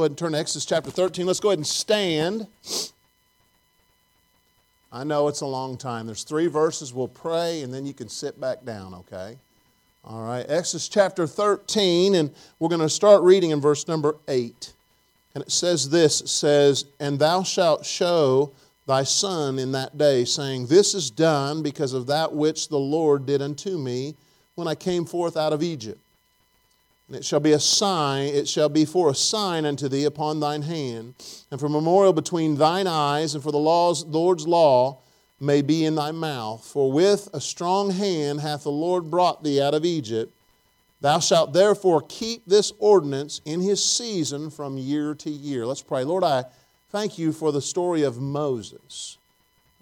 Go ahead and turn to Exodus chapter 13. Let's go ahead and stand. I know it's a long time. There's three verses. We'll pray, and then you can sit back down, okay? All right, Exodus chapter 13, and we're going to start reading in verse number 8. And it says this it says, And thou shalt show thy son in that day, saying, This is done because of that which the Lord did unto me when I came forth out of Egypt. And it shall be a sign, it shall be for a sign unto thee upon thine hand, and for memorial between thine eyes, and for the law's, Lord's law may be in thy mouth. For with a strong hand hath the Lord brought thee out of Egypt. Thou shalt therefore keep this ordinance in his season from year to year. Let's pray. Lord, I thank you for the story of Moses,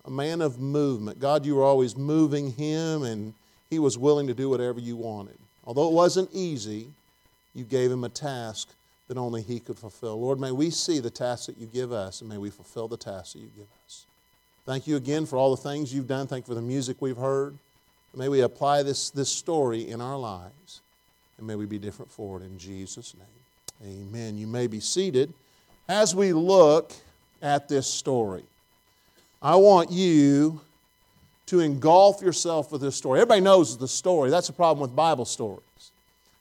a man of movement. God, you were always moving him, and he was willing to do whatever you wanted. Although it wasn't easy, you gave him a task that only he could fulfill. Lord, may we see the task that you give us, and may we fulfill the task that you give us. Thank you again for all the things you've done. Thank you for the music we've heard. May we apply this, this story in our lives, and may we be different for it in Jesus' name. Amen. You may be seated. As we look at this story, I want you to engulf yourself with this story. Everybody knows the story. That's the problem with Bible stories.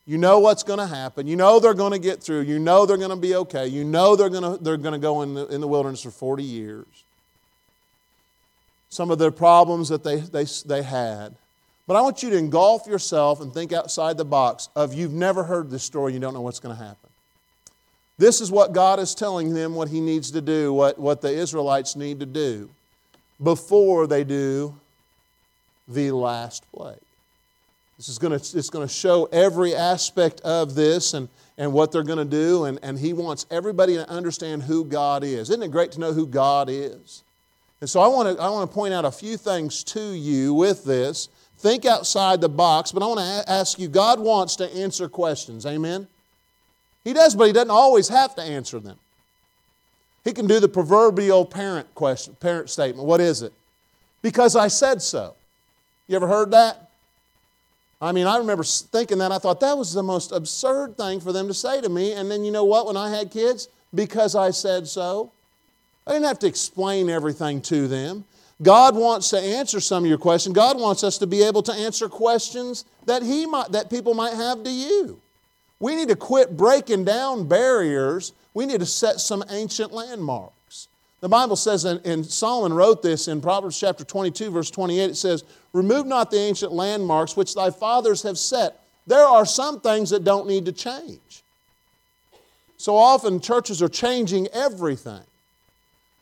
You know what's going to happen. You know they're going to get through. You know they're going to be okay. You know they're going to, they're going to go in the, in the wilderness for 40 years. Some of the problems that they, they, they had. But I want you to engulf yourself and think outside the box of you've never heard this story, you don't know what's going to happen. This is what God is telling them what He needs to do, what, what the Israelites need to do before they do the last plague. This is going to, it's going to show every aspect of this and, and what they're going to do, and, and he wants everybody to understand who God is. Isn't it great to know who God is? And so I want to, I want to point out a few things to you with this. Think outside the box, but I want to ask you God wants to answer questions. Amen? He does, but He doesn't always have to answer them. He can do the proverbial parent question, parent statement. What is it? Because I said so. You ever heard that? I mean, I remember thinking that. I thought that was the most absurd thing for them to say to me. And then you know what? When I had kids, because I said so, I didn't have to explain everything to them. God wants to answer some of your questions. God wants us to be able to answer questions that he might, that people might have to you. We need to quit breaking down barriers. We need to set some ancient landmarks. The Bible says, and Solomon wrote this in Proverbs chapter 22, verse 28, it says, Remove not the ancient landmarks which thy fathers have set. There are some things that don't need to change. So often churches are changing everything.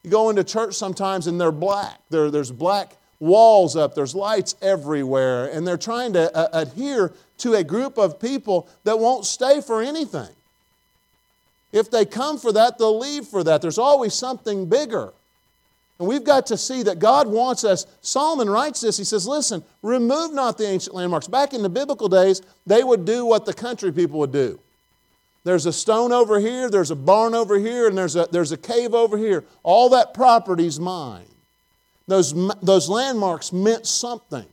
You go into church sometimes and they're black. There, there's black walls up, there's lights everywhere, and they're trying to uh, adhere to a group of people that won't stay for anything. If they come for that, they'll leave for that. There's always something bigger. And we've got to see that God wants us. Solomon writes this. He says, Listen, remove not the ancient landmarks. Back in the biblical days, they would do what the country people would do. There's a stone over here, there's a barn over here, and there's a, there's a cave over here. All that property's mine. Those, those landmarks meant something.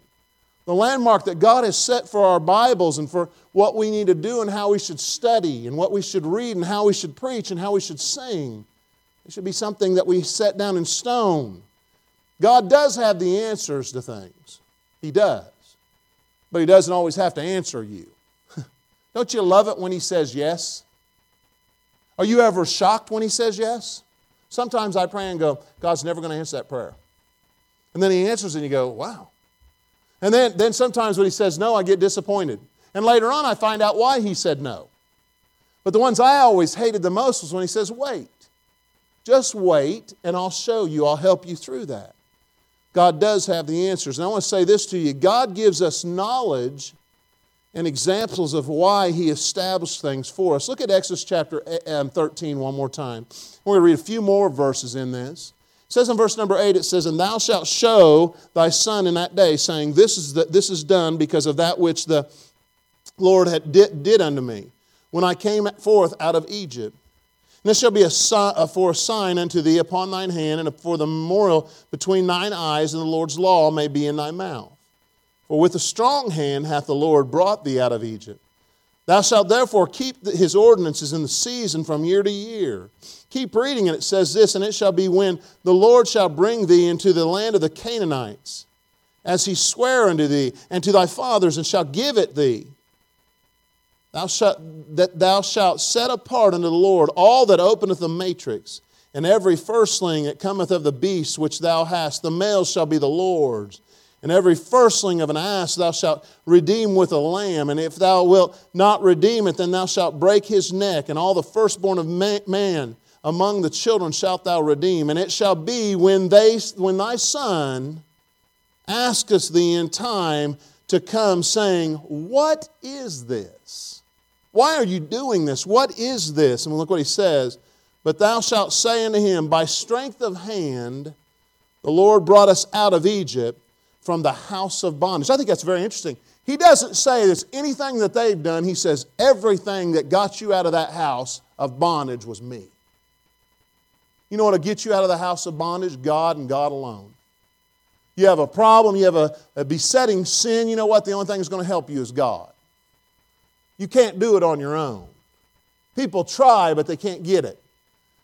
The landmark that God has set for our Bibles and for what we need to do and how we should study and what we should read and how we should preach and how we should sing. It should be something that we set down in stone. God does have the answers to things. He does. But He doesn't always have to answer you. Don't you love it when He says yes? Are you ever shocked when He says yes? Sometimes I pray and go, God's never going to answer that prayer. And then He answers and you go, wow. And then, then sometimes when He says no, I get disappointed. And later on, I find out why he said no. But the ones I always hated the most was when he says, wait. Just wait, and I'll show you. I'll help you through that. God does have the answers. And I want to say this to you God gives us knowledge and examples of why He established things for us. Look at Exodus chapter eh, um, 13 one more time. We're going to read a few more verses in this. Says in verse number 8, it says, And thou shalt show thy son in that day, saying, This is, the, this is done because of that which the Lord had did, did unto me when I came forth out of Egypt. And this shall be a, a, for a sign unto thee upon thine hand, and for the memorial between thine eyes, and the Lord's law may be in thy mouth. For with a strong hand hath the Lord brought thee out of Egypt. Thou shalt therefore keep his ordinances in the season from year to year. Keep reading, and it says this And it shall be when the Lord shall bring thee into the land of the Canaanites, as he sware unto thee and to thy fathers, and shall give it thee. Thou shalt, that thou shalt set apart unto the Lord all that openeth the matrix, and every firstling that cometh of the beasts which thou hast, the males shall be the Lord's. And every firstling of an ass thou shalt redeem with a lamb. And if thou wilt not redeem it, then thou shalt break his neck. And all the firstborn of man among the children shalt thou redeem. And it shall be when, they, when thy son asketh thee in time to come, saying, What is this? Why are you doing this? What is this? And look what he says. But thou shalt say unto him, By strength of hand the Lord brought us out of Egypt from the house of bondage. I think that's very interesting. He doesn't say it's anything that they've done. He says, everything that got you out of that house of bondage was me. You know what will get you out of the house of bondage? God and God alone. You have a problem, you have a, a besetting sin, you know what? The only thing that's going to help you is God. You can't do it on your own. People try, but they can't get it.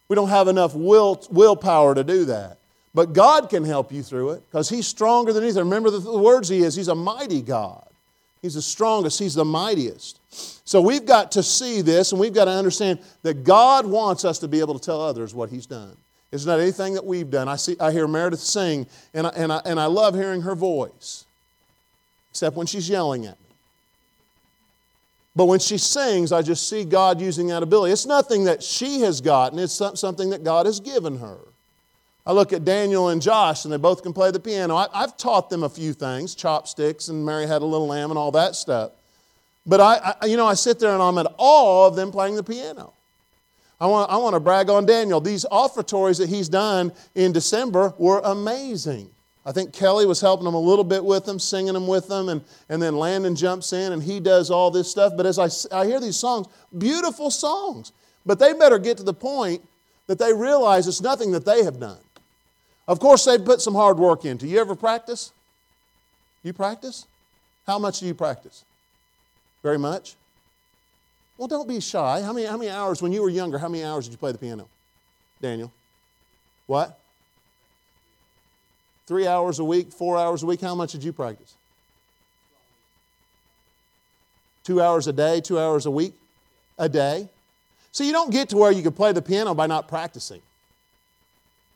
We don't have enough will, willpower to do that. But God can help you through it because He's stronger than anything. Remember the, the words He is He's a mighty God. He's the strongest, He's the mightiest. So we've got to see this and we've got to understand that God wants us to be able to tell others what He's done. It's not anything that we've done. I, see, I hear Meredith sing, and I, and, I, and I love hearing her voice, except when she's yelling at me. But when she sings, I just see God using that ability. It's nothing that she has gotten, it's something that God has given her. I look at Daniel and Josh, and they both can play the piano. I, have taught them a few things, chopsticks, and Mary had a little lamb, and all that stuff. But I, I, you know, I sit there and I'm at awe of them playing the piano. I want, I want to brag on Daniel. These offertories that he's done in December were amazing. I think Kelly was helping him a little bit with them, singing them with them, and, and then Landon jumps in and he does all this stuff. But as I, I hear these songs, beautiful songs, but they better get to the point that they realize it's nothing that they have done. Of course, they've put some hard work into. You ever practice? You practice? How much do you practice? Very much? Well, don't be shy. How many, how many hours, when you were younger, how many hours did you play the piano? Daniel? What? Three hours a week, four hours a week. How much did you practice? Two hours a day, two hours a week? A day? So you don't get to where you can play the piano by not practicing.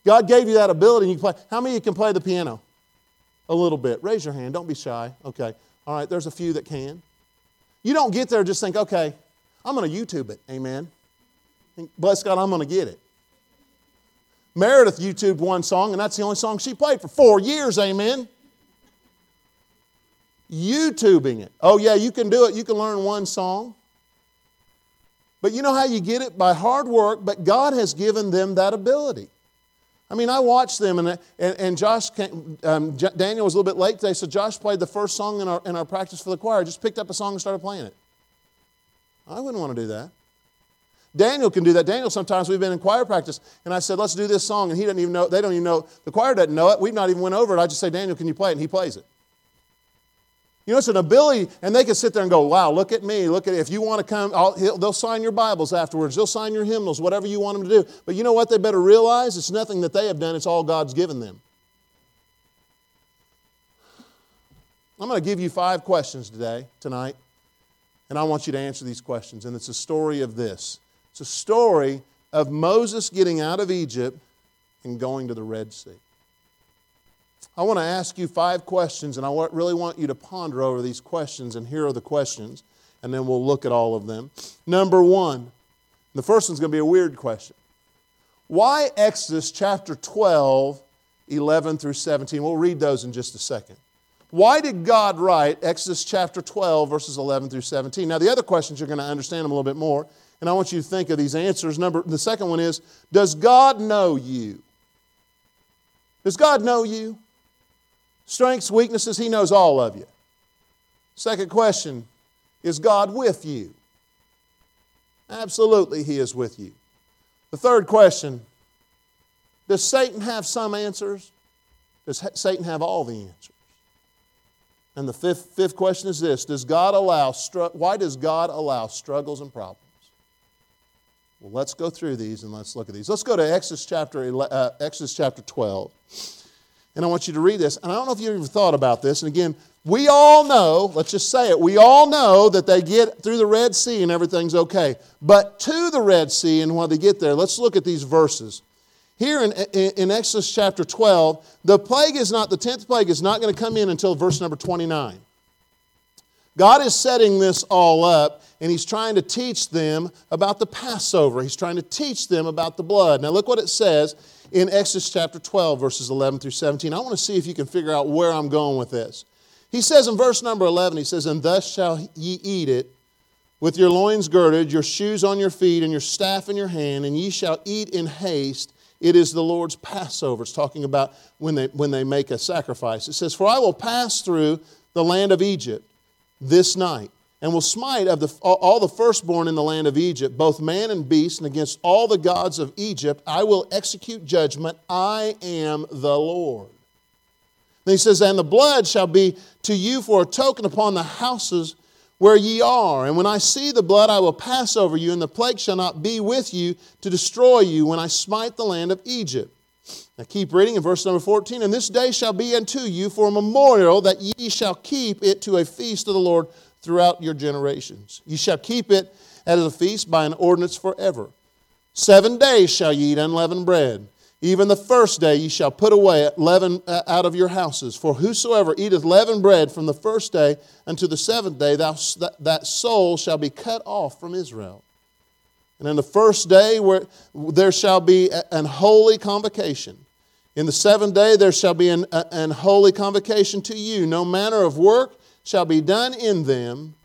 God gave you that ability and you can play. How many of you can play the piano? A little bit. Raise your hand. Don't be shy. Okay. All right, there's a few that can. You don't get there just think, okay, I'm going to YouTube it. Amen. Bless God, I'm going to get it. Meredith YouTubed one song, and that's the only song she played for four years. Amen. YouTubing it. Oh, yeah, you can do it. You can learn one song. But you know how you get it? By hard work, but God has given them that ability. I mean, I watched them, and, and, and Josh, came, um, Daniel was a little bit late today, so Josh played the first song in our, in our practice for the choir. Just picked up a song and started playing it. I wouldn't want to do that. Daniel can do that. Daniel, sometimes we've been in choir practice, and I said, let's do this song, and he doesn't even know, they don't even know, the choir doesn't know it. We've not even went over it. I just say, Daniel, can you play it? And he plays it. You know, it's an ability, and they can sit there and go, wow, look at me. Look at. If you want to come, they'll sign your Bibles afterwards. They'll sign your hymnals, whatever you want them to do. But you know what they better realize? It's nothing that they have done, it's all God's given them. I'm going to give you five questions today, tonight, and I want you to answer these questions. And it's a story of this it's a story of Moses getting out of Egypt and going to the Red Sea. I want to ask you five questions, and I really want you to ponder over these questions, and here are the questions, and then we'll look at all of them. Number one, the first one's going to be a weird question. Why Exodus chapter 12, 11 through 17? We'll read those in just a second. Why did God write Exodus chapter 12, verses 11 through 17? Now, the other questions you're going to understand them a little bit more, and I want you to think of these answers. Number, the second one is Does God know you? Does God know you? Strengths, weaknesses, He knows all of you. Second question Is God with you? Absolutely, He is with you. The third question Does Satan have some answers? Does Satan have all the answers? And the fifth, fifth question is this does God allow, Why does God allow struggles and problems? Well, let's go through these and let's look at these. Let's go to Exodus chapter, uh, Exodus chapter 12. And I want you to read this. And I don't know if you've ever thought about this. And again, we all know, let's just say it, we all know that they get through the Red Sea and everything's okay. But to the Red Sea and when they get there, let's look at these verses. Here in, in Exodus chapter 12, the plague is not, the 10th plague is not going to come in until verse number 29. God is setting this all up and he's trying to teach them about the Passover. He's trying to teach them about the blood. Now, look what it says in Exodus chapter 12, verses 11 through 17. I want to see if you can figure out where I'm going with this. He says in verse number 11, he says, And thus shall ye eat it with your loins girded, your shoes on your feet, and your staff in your hand, and ye shall eat in haste. It is the Lord's Passover. It's talking about when they, when they make a sacrifice. It says, For I will pass through the land of Egypt this night, and will smite of the, all the firstborn in the land of Egypt, both man and beast, and against all the gods of Egypt I will execute judgment. I am the Lord. Then he says, And the blood shall be to you for a token upon the houses where ye are. And when I see the blood, I will pass over you, and the plague shall not be with you to destroy you when I smite the land of Egypt. Now keep reading in verse number 14. And this day shall be unto you for a memorial that ye shall keep it to a feast of the Lord throughout your generations. You shall keep it as a feast by an ordinance forever. Seven days shall ye eat unleavened bread. Even the first day ye shall put away leaven uh, out of your houses. For whosoever eateth leavened bread from the first day unto the seventh day, thou, that soul shall be cut off from Israel. And in the first day where there shall be an holy convocation. In the seventh day there shall be an, an holy convocation to you. No manner of work shall be done in them,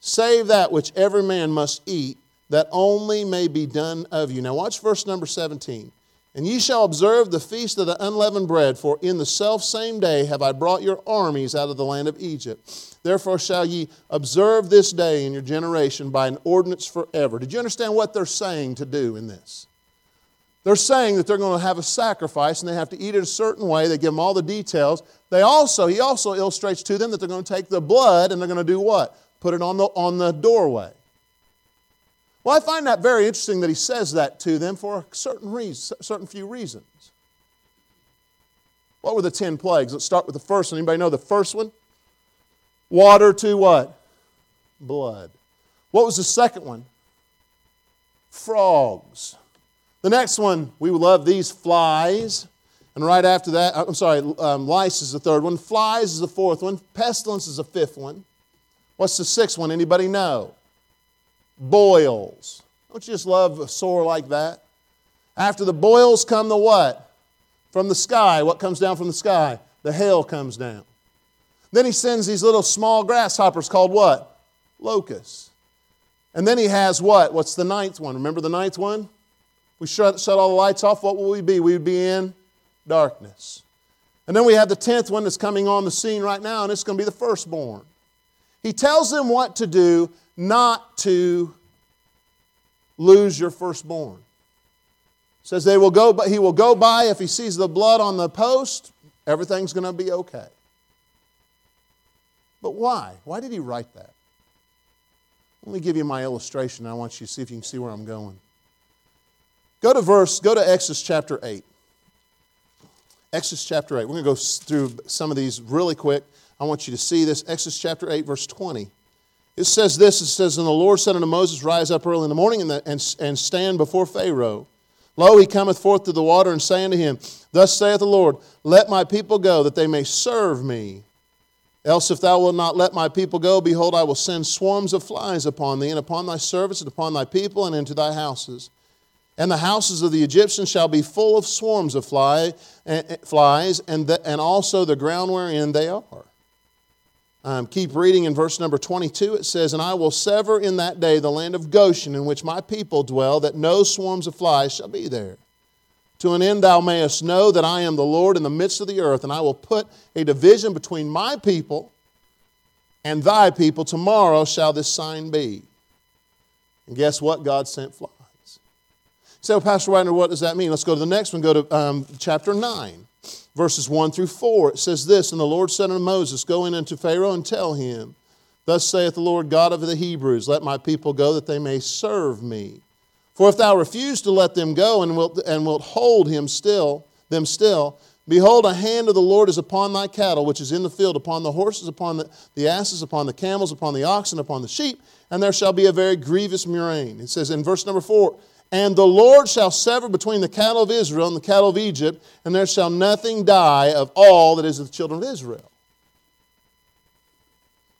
save that which every man must eat, that only may be done of you. Now watch verse number 17. And ye shall observe the feast of the unleavened bread, for in the self same day have I brought your armies out of the land of Egypt. Therefore shall ye observe this day in your generation by an ordinance forever. Did you understand what they're saying to do in this? They're saying that they're going to have a sacrifice and they have to eat it a certain way. They give them all the details. They also, he also illustrates to them that they're going to take the blood and they're going to do what? Put it on the, on the doorway. Well, I find that very interesting that he says that to them for a certain reason, certain few reasons. What were the ten plagues? Let's start with the first one. Anybody know the first one? Water to what? Blood. What was the second one? Frogs. The next one, we love these flies. And right after that, I'm sorry, um, lice is the third one. Flies is the fourth one. Pestilence is the fifth one. What's the sixth one? Anybody know? boils. Don't you just love a sore like that? After the boils come the what? From the sky. What comes down from the sky? The hail comes down. Then he sends these little small grasshoppers called what? Locusts. And then he has what? What's the ninth one? Remember the ninth one? We shut, shut all the lights off. What will we be? We would be in darkness. And then we have the tenth one that's coming on the scene right now, and it's going to be the firstborn. He tells them what to do not to lose your firstborn. says they will go, but he will go by if he sees the blood on the post, everything's going to be okay. But why? Why did he write that? Let me give you my illustration. I want you to see if you can see where I'm going. Go to verse, go to Exodus chapter 8. Exodus chapter 8. We're going to go through some of these really quick. I want you to see this. Exodus chapter 8, verse 20. It says this it says, And the Lord said unto Moses, Rise up early in the morning and, and, and stand before Pharaoh. Lo, he cometh forth to the water, and say unto him, Thus saith the Lord, Let my people go, that they may serve me. Else, if thou wilt not let my people go, behold, I will send swarms of flies upon thee, and upon thy servants, and upon thy people, and into thy houses. And the houses of the Egyptians shall be full of swarms of fly, flies, and, the, and also the ground wherein they are. Um, keep reading in verse number 22. It says, And I will sever in that day the land of Goshen in which my people dwell, that no swarms of flies shall be there. To an end thou mayest know that I am the Lord in the midst of the earth, and I will put a division between my people and thy people. Tomorrow shall this sign be. And guess what? God sent flies. So, Pastor Wagner, what does that mean? Let's go to the next one. Go to um, chapter 9, verses 1 through 4. It says this And the Lord said unto Moses, Go in unto Pharaoh and tell him, Thus saith the Lord God of the Hebrews, Let my people go that they may serve me. For if thou refuse to let them go and wilt, and wilt hold him still, them still, behold, a hand of the Lord is upon thy cattle, which is in the field, upon the horses, upon the, the asses, upon the camels, upon the oxen, upon the sheep, and there shall be a very grievous murrain. It says in verse number 4, and the Lord shall sever between the cattle of Israel and the cattle of Egypt, and there shall nothing die of all that is of the children of Israel.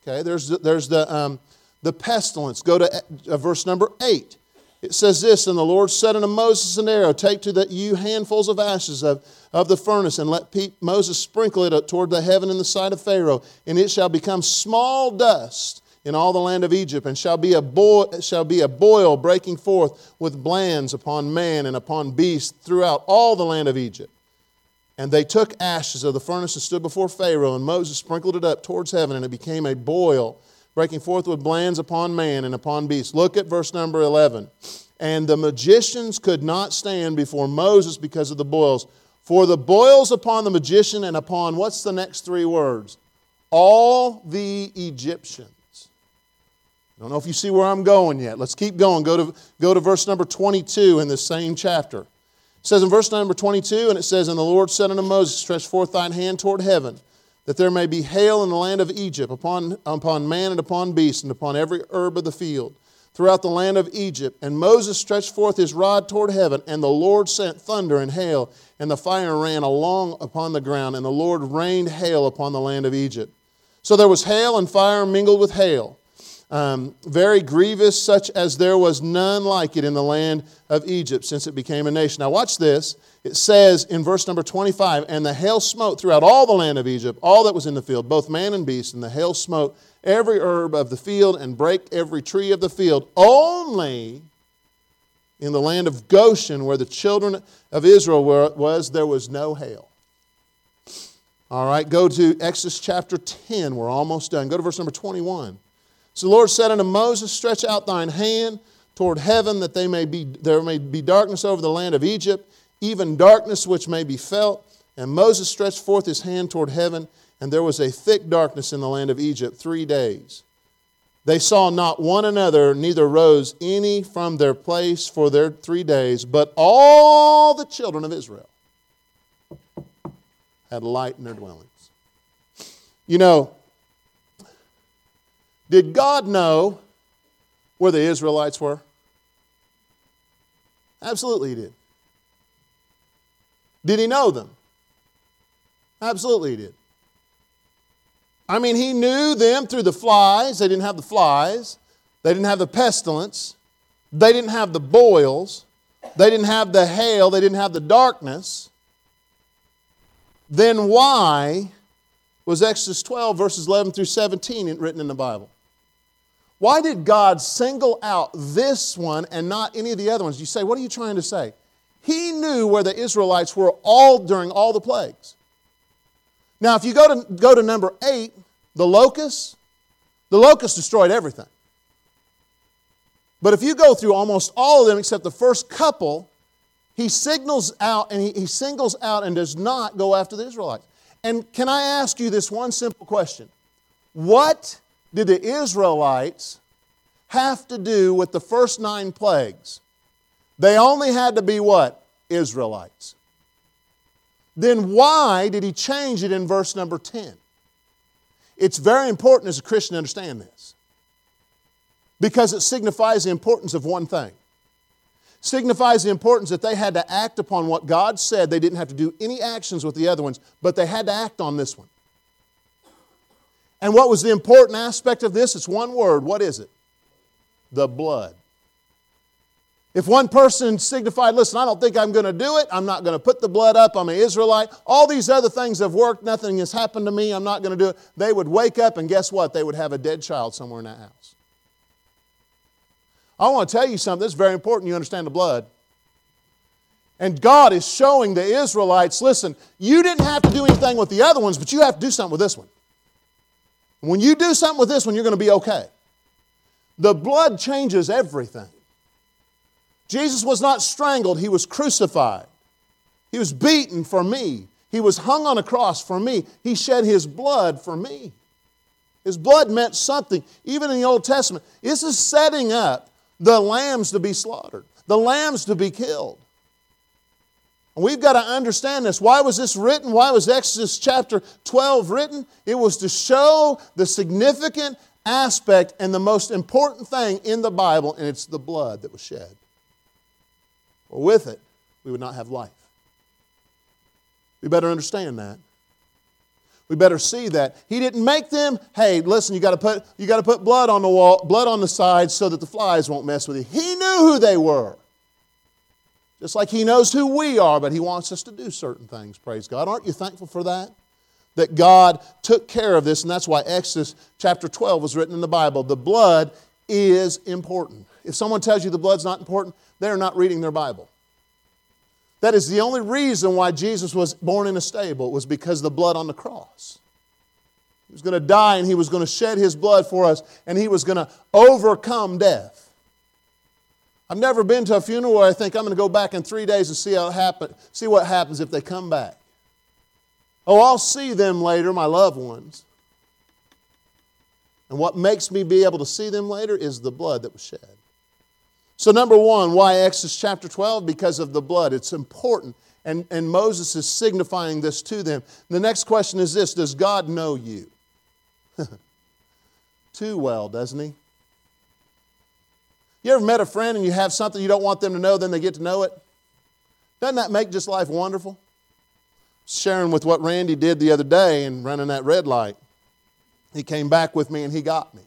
Okay, there's the, there's the, um, the pestilence. Go to uh, verse number 8. It says this And the Lord said unto Moses and Aaron, Take to the, you handfuls of ashes of, of the furnace, and let Moses sprinkle it toward the heaven in the sight of Pharaoh, and it shall become small dust in all the land of Egypt, and shall be a, boil, shall be a boil breaking forth with blains upon man and upon beast throughout all the land of Egypt. And they took ashes of the furnace and stood before Pharaoh, and Moses sprinkled it up towards heaven, and it became a boil breaking forth with blains upon man and upon beast. Look at verse number 11. And the magicians could not stand before Moses because of the boils. For the boils upon the magician and upon, what's the next three words? All the Egyptians. I don't know if you see where I'm going yet. Let's keep going. Go to, go to verse number 22 in the same chapter. It says in verse number 22, and it says, And the Lord said unto Moses, Stretch forth thine hand toward heaven, that there may be hail in the land of Egypt, upon, upon man and upon beast, and upon every herb of the field, throughout the land of Egypt. And Moses stretched forth his rod toward heaven, and the Lord sent thunder and hail, and the fire ran along upon the ground, and the Lord rained hail upon the land of Egypt. So there was hail and fire mingled with hail um, very grievous, such as there was none like it in the land of Egypt since it became a nation. Now, watch this. It says in verse number 25, And the hail smote throughout all the land of Egypt, all that was in the field, both man and beast, and the hail smote every herb of the field and brake every tree of the field. Only in the land of Goshen, where the children of Israel were, was, there was no hail. All right, go to Exodus chapter 10. We're almost done. Go to verse number 21. So the Lord said unto Moses, Stretch out thine hand toward heaven, that they may be, there may be darkness over the land of Egypt, even darkness which may be felt. And Moses stretched forth his hand toward heaven, and there was a thick darkness in the land of Egypt three days. They saw not one another, neither rose any from their place for their three days, but all the children of Israel had light in their dwellings. You know, did God know where the Israelites were? Absolutely, He did. Did He know them? Absolutely, He did. I mean, He knew them through the flies. They didn't have the flies, they didn't have the pestilence, they didn't have the boils, they didn't have the hail, they didn't have the darkness. Then why was Exodus 12, verses 11 through 17 written in the Bible? Why did God single out this one and not any of the other ones? You say, what are you trying to say? He knew where the Israelites were all during all the plagues. Now, if you go to, go to number eight, the locusts, the locusts destroyed everything. But if you go through almost all of them except the first couple, he signals out and he, he singles out and does not go after the Israelites. And can I ask you this one simple question? What did the Israelites have to do with the first nine plagues? They only had to be what? Israelites. Then why did he change it in verse number 10? It's very important as a Christian to understand this because it signifies the importance of one thing. Signifies the importance that they had to act upon what God said. They didn't have to do any actions with the other ones, but they had to act on this one. And what was the important aspect of this? It's one word. What is it? The blood. If one person signified, listen, I don't think I'm going to do it, I'm not going to put the blood up, I'm an Israelite, all these other things have worked, nothing has happened to me, I'm not going to do it, they would wake up and guess what? They would have a dead child somewhere in that house. I want to tell you something, this is very important you understand the blood. And God is showing the Israelites listen, you didn't have to do anything with the other ones, but you have to do something with this one. When you do something with this one, you're going to be okay. The blood changes everything. Jesus was not strangled, he was crucified. He was beaten for me. He was hung on a cross for me. He shed his blood for me. His blood meant something, even in the Old Testament. This is setting up the lambs to be slaughtered, the lambs to be killed. And we've got to understand this. Why was this written? Why was Exodus chapter 12 written? It was to show the significant aspect and the most important thing in the Bible, and it's the blood that was shed. For with it, we would not have life. We better understand that. We better see that. He didn't make them, hey, listen, you got to put you got to put blood on the wall, blood on the sides so that the flies won't mess with you. He knew who they were. Just like he knows who we are, but he wants us to do certain things, praise God. Aren't you thankful for that? That God took care of this, and that's why Exodus chapter 12 was written in the Bible. The blood is important. If someone tells you the blood's not important, they're not reading their Bible. That is the only reason why Jesus was born in a stable, was because the blood on the cross. He was going to die and he was going to shed his blood for us and he was going to overcome death. I've never been to a funeral where I think I'm going to go back in three days and see, how happen, see what happens if they come back. Oh, I'll see them later, my loved ones. And what makes me be able to see them later is the blood that was shed. So, number one, why Exodus chapter 12? Because of the blood. It's important. And, and Moses is signifying this to them. The next question is this Does God know you? Too well, doesn't He? You ever met a friend and you have something you don't want them to know, then they get to know it? Doesn't that make just life wonderful? Sharing with what Randy did the other day and running that red light. He came back with me and he got me.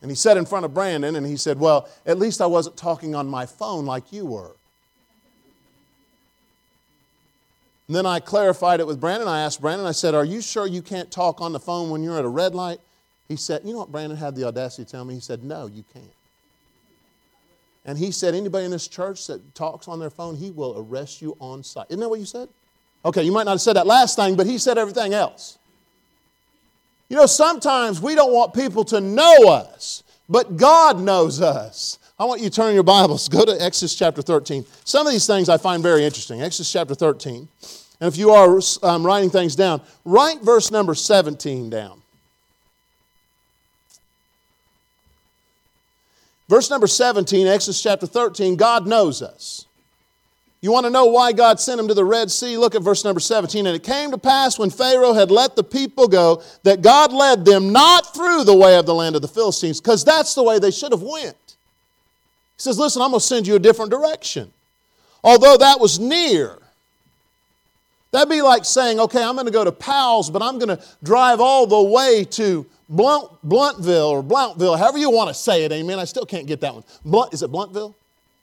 And he said in front of Brandon, and he said, Well, at least I wasn't talking on my phone like you were. And then I clarified it with Brandon. I asked Brandon, I said, Are you sure you can't talk on the phone when you're at a red light? He said, You know what Brandon had the audacity to tell me? He said, No, you can't. And he said, Anybody in this church that talks on their phone, he will arrest you on sight. Isn't that what you said? Okay, you might not have said that last thing, but he said everything else. You know, sometimes we don't want people to know us, but God knows us. I want you to turn your Bibles, go to Exodus chapter 13. Some of these things I find very interesting. Exodus chapter 13. And if you are um, writing things down, write verse number 17 down. Verse number 17, Exodus chapter 13, God knows us. You want to know why God sent him to the Red Sea? Look at verse number 17. And it came to pass when Pharaoh had let the people go that God led them not through the way of the land of the Philistines, because that's the way they should have went. He says, Listen, I'm going to send you a different direction. Although that was near. That'd be like saying, okay, I'm going to go to Powell's, but I'm going to drive all the way to Blunt, Bluntville or Blountville, however you want to say it, amen. I still can't get that one. Blunt, is it Bluntville?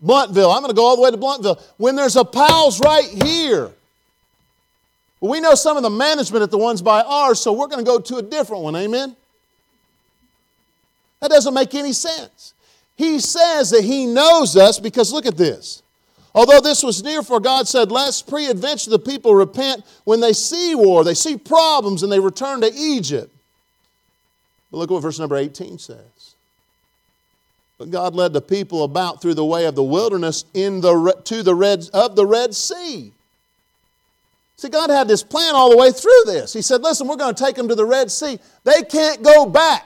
Bluntville. I'm going to go all the way to Bluntville. When there's a Powell's right here. Well, we know some of the management at the ones by ours, so we're going to go to a different one. Amen? That doesn't make any sense. He says that He knows us because look at this. Although this was near, for God said, Lest pre-adventure the people repent when they see war, they see problems, and they return to Egypt. But look at what verse number 18 says. But God led the people about through the way of the wilderness in the, to the Red, of the Red Sea. See, God had this plan all the way through this. He said, Listen, we're going to take them to the Red Sea. They can't go back.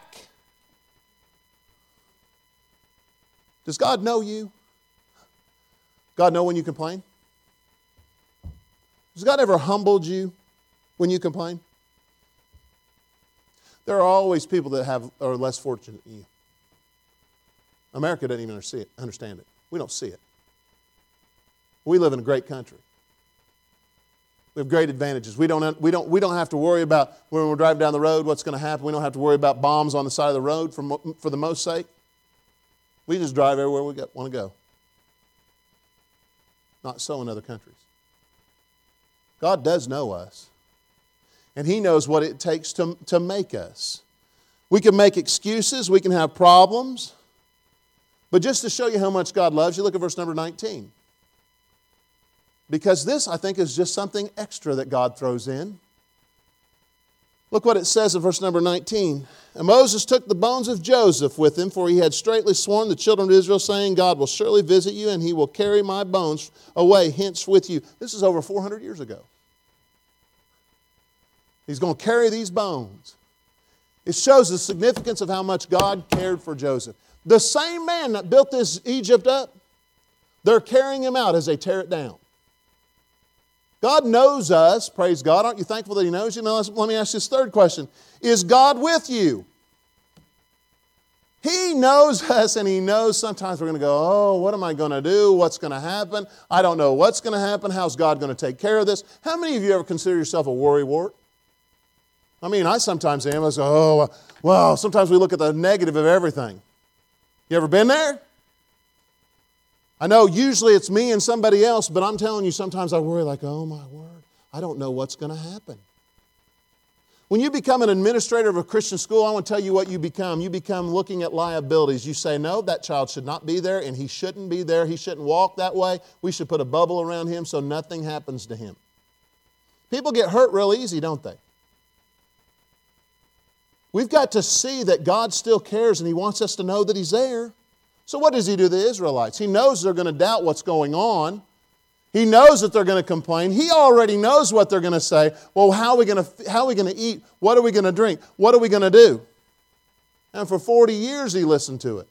Does God know you? God know when you complain? Has God ever humbled you when you complain? There are always people that have, are less fortunate than you. America doesn't even understand it. We don't see it. We live in a great country. We have great advantages. We don't, we don't, we don't have to worry about when we're driving down the road what's going to happen. We don't have to worry about bombs on the side of the road for, for the most sake. We just drive everywhere we want to go. Not so in other countries. God does know us, and He knows what it takes to, to make us. We can make excuses, we can have problems, but just to show you how much God loves you, look at verse number 19. Because this, I think, is just something extra that God throws in. Look what it says in verse number 19. And Moses took the bones of Joseph with him, for he had straightly sworn the children of Israel, saying, God will surely visit you, and he will carry my bones away hence with you. This is over 400 years ago. He's going to carry these bones. It shows the significance of how much God cared for Joseph. The same man that built this Egypt up, they're carrying him out as they tear it down. God knows us, praise God. Aren't you thankful that He knows you? Now, let me ask you this third question Is God with you? He knows us and He knows sometimes we're going to go, Oh, what am I going to do? What's going to happen? I don't know what's going to happen. How's God going to take care of this? How many of you ever consider yourself a worry wart? I mean, I sometimes am. I say, Oh, well, sometimes we look at the negative of everything. You ever been there? I know usually it's me and somebody else, but I'm telling you, sometimes I worry like, oh my word, I don't know what's going to happen. When you become an administrator of a Christian school, I want to tell you what you become. You become looking at liabilities. You say, no, that child should not be there, and he shouldn't be there. He shouldn't walk that way. We should put a bubble around him so nothing happens to him. People get hurt real easy, don't they? We've got to see that God still cares and He wants us to know that He's there. So, what does he do to the Israelites? He knows they're going to doubt what's going on. He knows that they're going to complain. He already knows what they're going to say. Well, how are we going to, how are we going to eat? What are we going to drink? What are we going to do? And for 40 years, he listened to it.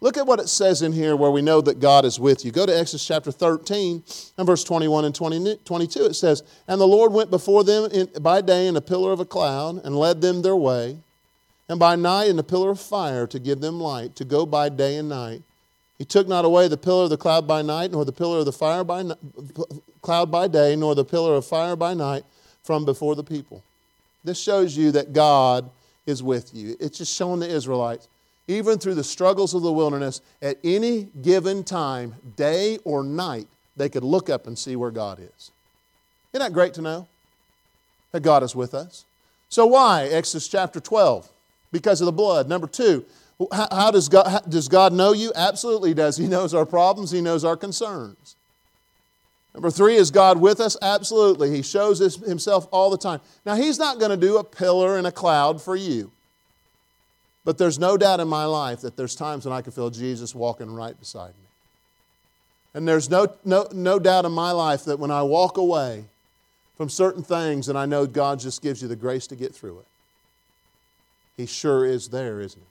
Look at what it says in here where we know that God is with you. Go to Exodus chapter 13 and verse 21 and 20, 22. It says, And the Lord went before them in, by day in a pillar of a cloud and led them their way and by night in a pillar of fire to give them light, to go by day and night. He took not away the pillar of the cloud by night, nor the pillar of the fire by cloud by day, nor the pillar of fire by night from before the people. This shows you that God is with you. It's just showing the Israelites, even through the struggles of the wilderness, at any given time, day or night, they could look up and see where God is. Isn't that great to know? That God is with us. So, why? Exodus chapter 12 because of the blood. Number two, how, does, God, how, does God know you? Absolutely does. He knows our problems, He knows our concerns. Number three, is God with us? Absolutely. He shows Himself all the time. Now, He's not going to do a pillar and a cloud for you. But there's no doubt in my life that there's times when I can feel Jesus walking right beside me. And there's no, no, no doubt in my life that when I walk away from certain things and I know God just gives you the grace to get through it. He sure is there, isn't he?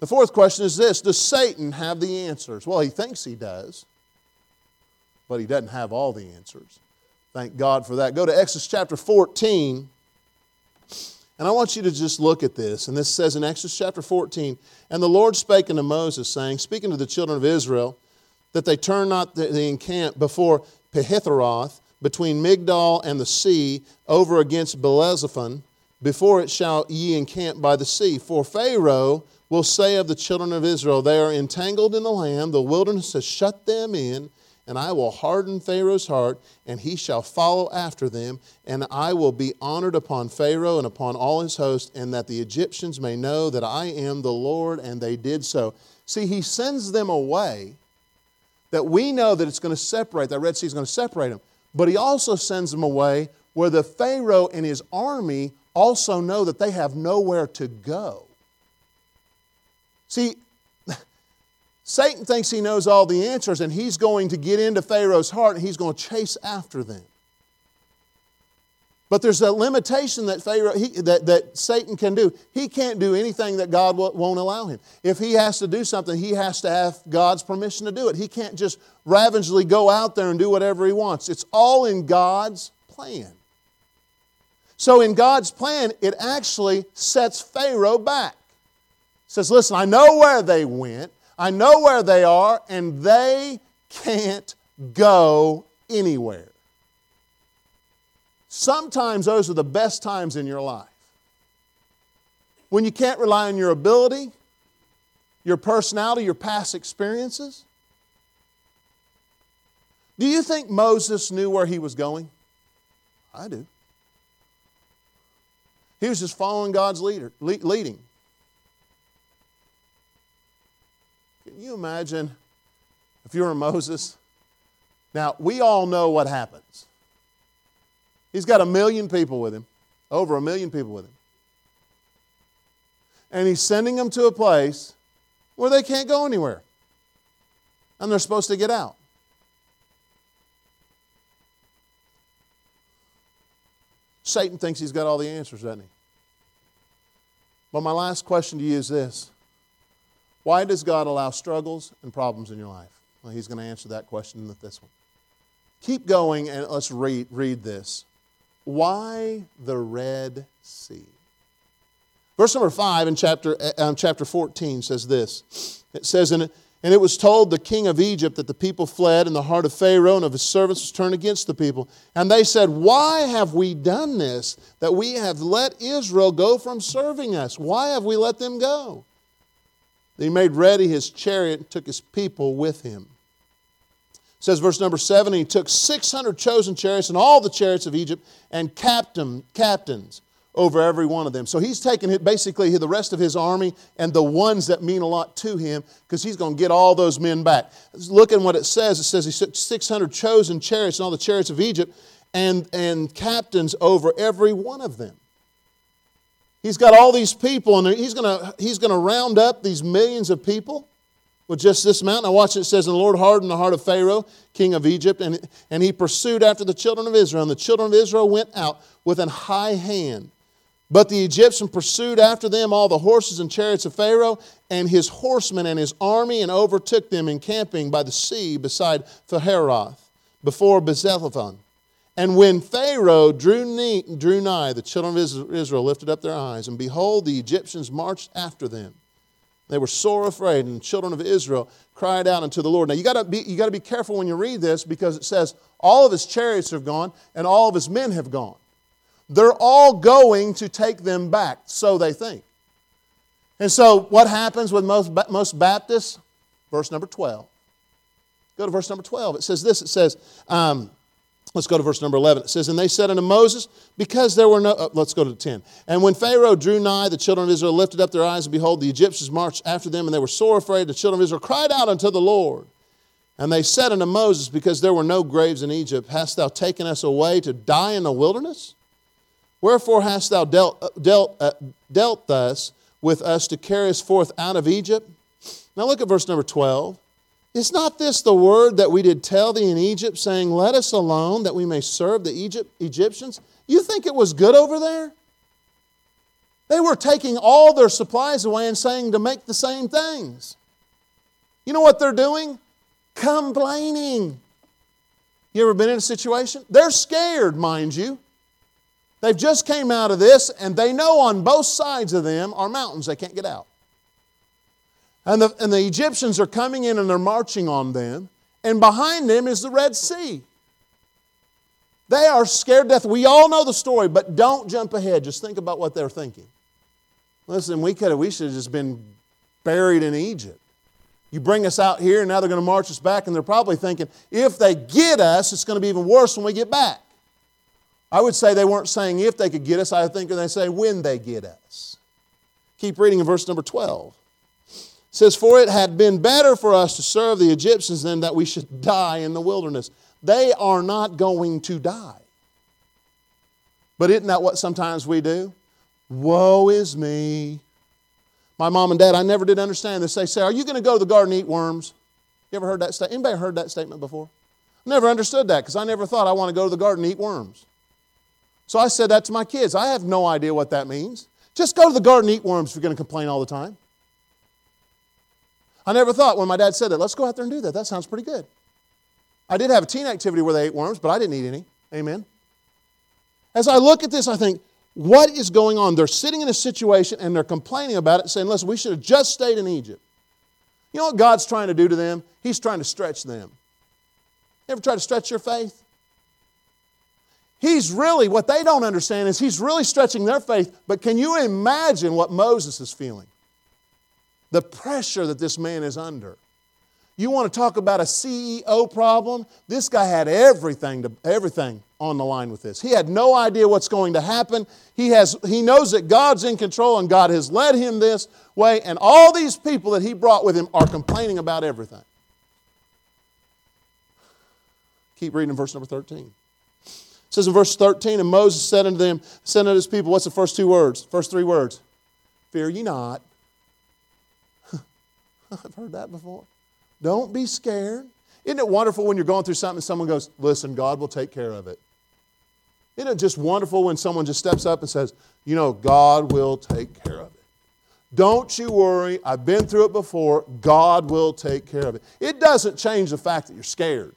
The fourth question is this Does Satan have the answers? Well, he thinks he does, but he doesn't have all the answers. Thank God for that. Go to Exodus chapter 14. And I want you to just look at this. And this says in Exodus chapter 14 And the Lord spake unto Moses, saying, Speaking to the children of Israel, that they turn not the, the encamp before Pihahiroth, between Migdol and the sea, over against Baalzephon, before it shall ye encamp by the sea. For Pharaoh will say of the children of Israel, They are entangled in the land, the wilderness has shut them in, and I will harden Pharaoh's heart, and he shall follow after them, and I will be honored upon Pharaoh and upon all his host, and that the Egyptians may know that I am the Lord, and they did so. See, he sends them away that we know that it's going to separate, that Red Sea is going to separate them. But he also sends them away where the Pharaoh and his army also know that they have nowhere to go. See, Satan thinks he knows all the answers and he's going to get into Pharaoh's heart and he's going to chase after them. But there's a limitation that, Pharaoh, he, that, that Satan can do. He can't do anything that God won't allow him. If he has to do something, he has to have God's permission to do it. He can't just ravagely go out there and do whatever he wants. It's all in God's plan. So, in God's plan, it actually sets Pharaoh back. It says, Listen, I know where they went, I know where they are, and they can't go anywhere. Sometimes those are the best times in your life. When you can't rely on your ability, your personality, your past experiences. Do you think Moses knew where he was going? I do. He was just following God's leader, leading. Can you imagine if you were Moses? Now, we all know what happens. He's got a million people with him, over a million people with him. And he's sending them to a place where they can't go anywhere. And they're supposed to get out. Satan thinks he's got all the answers, doesn't he? But my last question to you is this Why does God allow struggles and problems in your life? Well, he's going to answer that question with this one. Keep going and let's read, read this. Why the Red Sea? Verse number 5 in chapter, um, chapter 14 says this. It says, it, And it was told the king of Egypt that the people fled, and the heart of Pharaoh and of his servants was turned against the people. And they said, Why have we done this, that we have let Israel go from serving us? Why have we let them go? He made ready his chariot and took his people with him. It says verse number seven, he took 600 chosen chariots and all the chariots of Egypt and captain, captains over every one of them. So he's taken basically the rest of his army and the ones that mean a lot to him because he's going to get all those men back. Look at what it says. It says he took 600 chosen chariots and all the chariots of Egypt and, and captains over every one of them. He's got all these people, and he's going he's to round up these millions of people with just this mountain. Now, watch it. Says, And the Lord hardened the heart of Pharaoh, king of Egypt, and, and he pursued after the children of Israel. And the children of Israel went out with an high hand. But the Egyptian pursued after them all the horses and chariots of Pharaoh and his horsemen and his army, and overtook them encamping by the sea beside Pihahiroth, before Baalzephon. And when Pharaoh drew, nigh, drew nigh, the children of Israel lifted up their eyes, and behold, the Egyptians marched after them. They were sore afraid, and the children of Israel cried out unto the Lord. Now you gotta be you gotta be careful when you read this because it says all of his chariots have gone and all of his men have gone. They're all going to take them back, so they think. And so what happens with most, most Baptists? Verse number 12. Go to verse number 12. It says this it says, um, Let's go to verse number 11. It says, And they said unto Moses, Because there were no. Uh, let's go to 10. And when Pharaoh drew nigh, the children of Israel lifted up their eyes, and behold, the Egyptians marched after them, and they were sore afraid. The children of Israel cried out unto the Lord. And they said unto Moses, Because there were no graves in Egypt, hast thou taken us away to die in the wilderness? Wherefore hast thou dealt, uh, dealt, uh, dealt thus with us to carry us forth out of Egypt? Now look at verse number 12. Is not this the word that we did tell thee in Egypt, saying, Let us alone that we may serve the Egypt, Egyptians? You think it was good over there? They were taking all their supplies away and saying to make the same things. You know what they're doing? Complaining. You ever been in a situation? They're scared, mind you. They've just came out of this and they know on both sides of them are mountains they can't get out. And the, and the Egyptians are coming in and they're marching on them. And behind them is the Red Sea. They are scared to death. We all know the story, but don't jump ahead. Just think about what they're thinking. Listen, we could have, we should have just been buried in Egypt. You bring us out here, and now they're going to march us back, and they're probably thinking, if they get us, it's going to be even worse when we get back. I would say they weren't saying if they could get us, I think they say when they get us. Keep reading in verse number 12 says, For it had been better for us to serve the Egyptians than that we should die in the wilderness. They are not going to die. But isn't that what sometimes we do? Woe is me. My mom and dad, I never did understand this. They say, Are you going to go to the garden and eat worms? You ever heard that statement? Anybody heard that statement before? Never understood that because I never thought I want to go to the garden and eat worms. So I said that to my kids. I have no idea what that means. Just go to the garden and eat worms if you're going to complain all the time. I never thought when my dad said that, let's go out there and do that. That sounds pretty good. I did have a teen activity where they ate worms, but I didn't eat any. Amen. As I look at this, I think, what is going on? They're sitting in a situation and they're complaining about it, saying, listen, we should have just stayed in Egypt. You know what God's trying to do to them? He's trying to stretch them. You ever try to stretch your faith? He's really, what they don't understand is he's really stretching their faith, but can you imagine what Moses is feeling? The pressure that this man is under. You want to talk about a CEO problem? This guy had everything, to, everything on the line with this. He had no idea what's going to happen. He, has, he knows that God's in control and God has led him this way, and all these people that he brought with him are complaining about everything. Keep reading verse number 13. It says in verse 13, and Moses said unto them, said unto his people, what's the first two words? First three words? Fear ye not. I've heard that before. Don't be scared. Isn't it wonderful when you're going through something and someone goes, Listen, God will take care of it? Isn't it just wonderful when someone just steps up and says, You know, God will take care of it. Don't you worry. I've been through it before. God will take care of it. It doesn't change the fact that you're scared.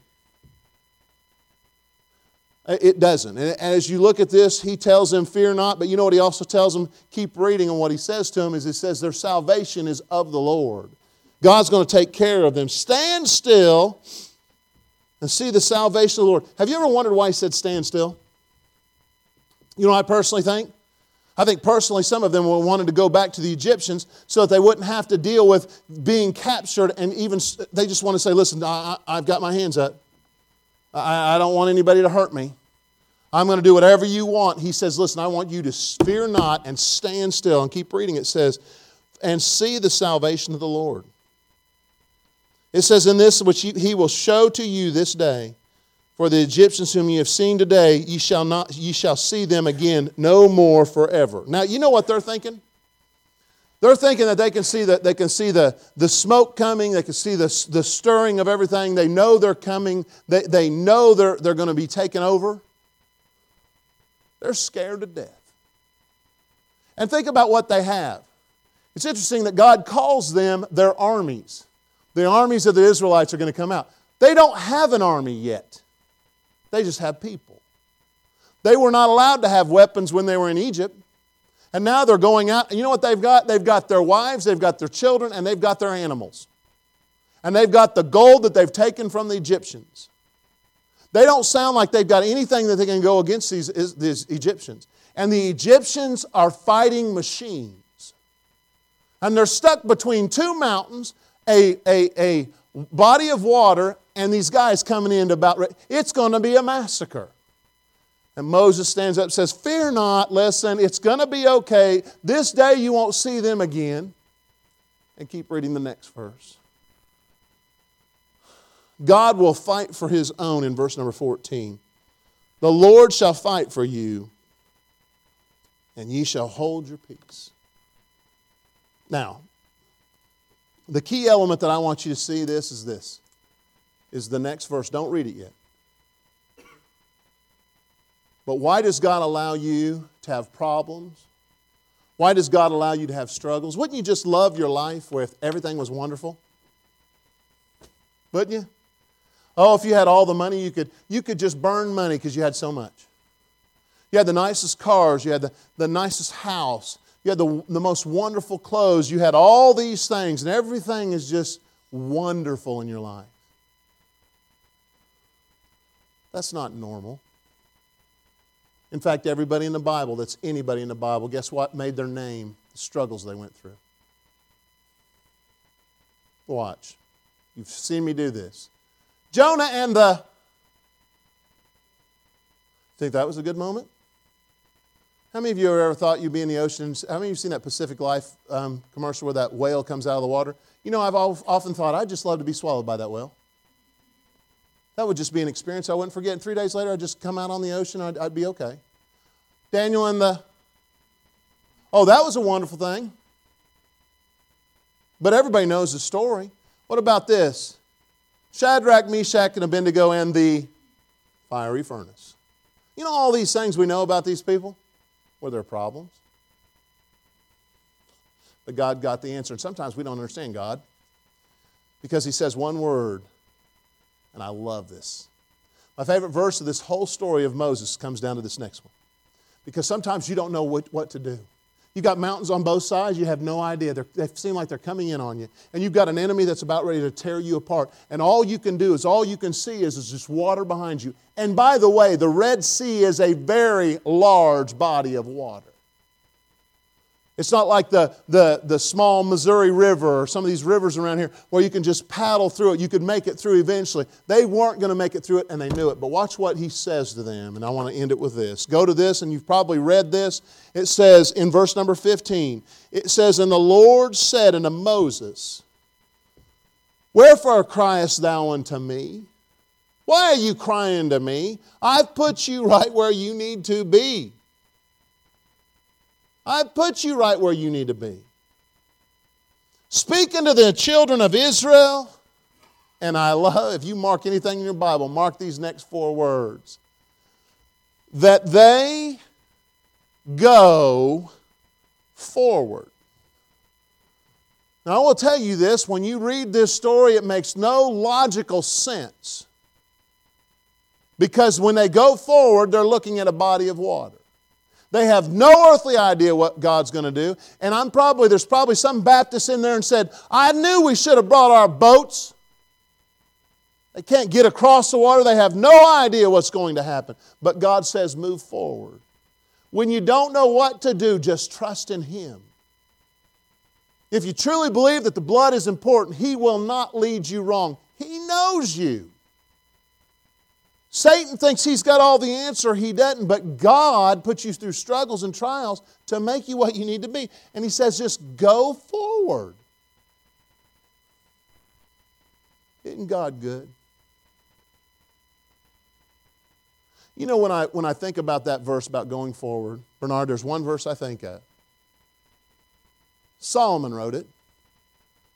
It doesn't. And as you look at this, he tells them, Fear not. But you know what he also tells them? Keep reading. And what he says to them is, He says, Their salvation is of the Lord. God's going to take care of them. Stand still and see the salvation of the Lord. Have you ever wondered why he said stand still? You know I personally think? I think personally some of them wanted to go back to the Egyptians so that they wouldn't have to deal with being captured and even they just want to say, listen, I, have got my hands up. I, I don't want anybody to hurt me. I'm going to do whatever you want. He says, listen, I want you to fear not and stand still. And keep reading. It says, and see the salvation of the Lord. It says, in this which he will show to you this day, for the Egyptians whom you have seen today, ye shall not ye shall see them again no more forever. Now you know what they're thinking? They're thinking that they can see the, they can see the, the smoke coming, they can see the, the stirring of everything. They know they're coming, they, they know they're, they're going to be taken over. They're scared to death. And think about what they have. It's interesting that God calls them their armies. The armies of the Israelites are going to come out. They don't have an army yet. They just have people. They were not allowed to have weapons when they were in Egypt. And now they're going out. You know what they've got? They've got their wives, they've got their children, and they've got their animals. And they've got the gold that they've taken from the Egyptians. They don't sound like they've got anything that they can go against these, these Egyptians. And the Egyptians are fighting machines. And they're stuck between two mountains, a, a, a body of water, and these guys coming in to about, it's going to be a massacre. And Moses stands up and says, Fear not, listen, it's going to be okay. This day you won't see them again. And keep reading the next verse. God will fight for his own in verse number 14. The Lord shall fight for you, and ye shall hold your peace. Now, the key element that I want you to see this is this is the next verse. Don't read it yet. But why does God allow you to have problems? Why does God allow you to have struggles? Wouldn't you just love your life where everything was wonderful? Wouldn't you? Oh, if you had all the money, you could, you could just burn money because you had so much. You had the nicest cars, you had the, the nicest house, you had the, the most wonderful clothes, you had all these things, and everything is just wonderful in your life. That's not normal. In fact, everybody in the Bible, that's anybody in the Bible, guess what made their name? The struggles they went through. Watch. You've seen me do this. Jonah and the. Think that was a good moment? How many of you have ever thought you'd be in the ocean? How many of you have seen that Pacific Life um, commercial where that whale comes out of the water? You know, I've often thought I'd just love to be swallowed by that whale. That would just be an experience I wouldn't forget. And three days later, I'd just come out on the ocean, I'd, I'd be okay. Daniel and the. Oh, that was a wonderful thing. But everybody knows the story. What about this? Shadrach, Meshach, and Abednego and the fiery furnace. You know all these things we know about these people? There problems? But God got the answer. And sometimes we don't understand God because He says one word and I love this. My favorite verse of this whole story of Moses comes down to this next one. Because sometimes you don't know what, what to do. You've got mountains on both sides, you have no idea. They're, they seem like they're coming in on you. And you've got an enemy that's about ready to tear you apart. And all you can do is, all you can see is, is just water behind you. And by the way, the Red Sea is a very large body of water. It's not like the, the, the small Missouri River or some of these rivers around here where you can just paddle through it. You could make it through eventually. They weren't going to make it through it and they knew it. But watch what he says to them, and I want to end it with this. Go to this, and you've probably read this. It says in verse number 15, it says, And the Lord said unto Moses, Wherefore criest thou unto me? Why are you crying to me? I've put you right where you need to be. I've put you right where you need to be. Speaking to the children of Israel, and I love, if you mark anything in your Bible, mark these next four words. that they go forward. Now, I will tell you this when you read this story, it makes no logical sense. Because when they go forward, they're looking at a body of water. They have no earthly idea what God's going to do. And I'm probably, there's probably some Baptist in there and said, I knew we should have brought our boats. They can't get across the water. They have no idea what's going to happen. But God says, move forward. When you don't know what to do, just trust in Him. If you truly believe that the blood is important, He will not lead you wrong. He knows you. Satan thinks he's got all the answer, he doesn't, but God puts you through struggles and trials to make you what you need to be. And he says, just go forward. Isn't God good? You know, when I, when I think about that verse about going forward, Bernard, there's one verse I think of. Solomon wrote it,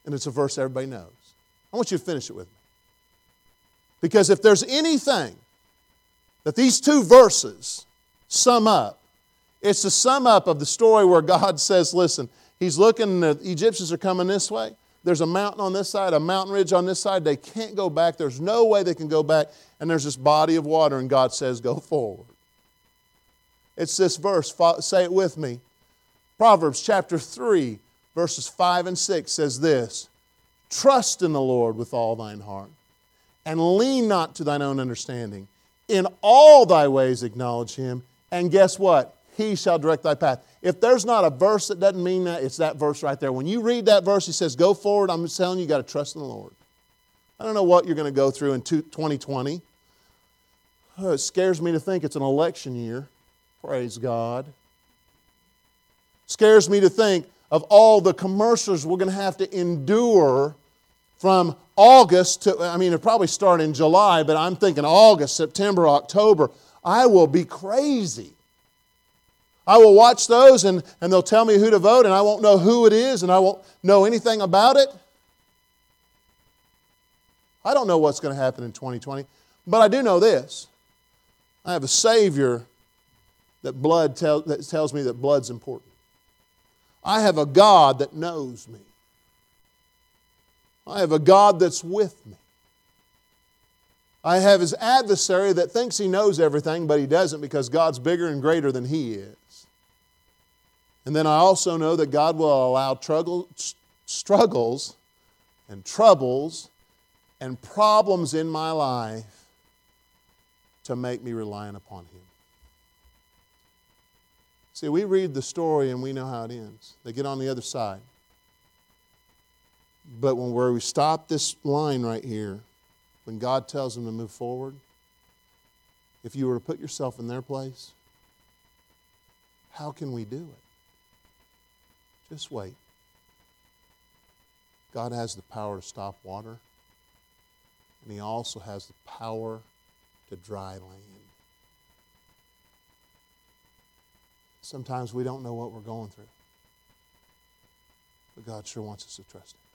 and it's a verse everybody knows. I want you to finish it with me. Because if there's anything that these two verses sum up, it's the sum up of the story where God says, listen, He's looking, the Egyptians are coming this way. There's a mountain on this side, a mountain ridge on this side. They can't go back. There's no way they can go back. And there's this body of water, and God says, Go forward. It's this verse. Say it with me. Proverbs chapter 3, verses 5 and 6 says this Trust in the Lord with all thine heart, and lean not to thine own understanding. In all thy ways acknowledge him, and guess what? He shall direct thy path. If there's not a verse that doesn't mean that, it's that verse right there. When you read that verse, he says, Go forward. I'm telling you, you got to trust in the Lord. I don't know what you're going to go through in 2020. Oh, it scares me to think it's an election year. Praise God. Scares me to think of all the commercials we're going to have to endure from August to, I mean, it'll probably start in July, but I'm thinking August, September, October. I will be crazy. I will watch those and, and they'll tell me who to vote, and I won't know who it is, and I won't know anything about it. I don't know what's going to happen in 2020, but I do know this. I have a Savior that blood tell, that tells me that blood's important. I have a God that knows me. I have a God that's with me. I have his adversary that thinks he knows everything, but he doesn't because God's bigger and greater than he is. And then I also know that God will allow struggles and troubles and problems in my life to make me reliant upon Him. See, we read the story and we know how it ends. They get on the other side. But when where we stop this line right here, when God tells them to move forward, if you were to put yourself in their place, how can we do it? Just wait. God has the power to stop water, and He also has the power to dry land. Sometimes we don't know what we're going through, but God sure wants us to trust Him.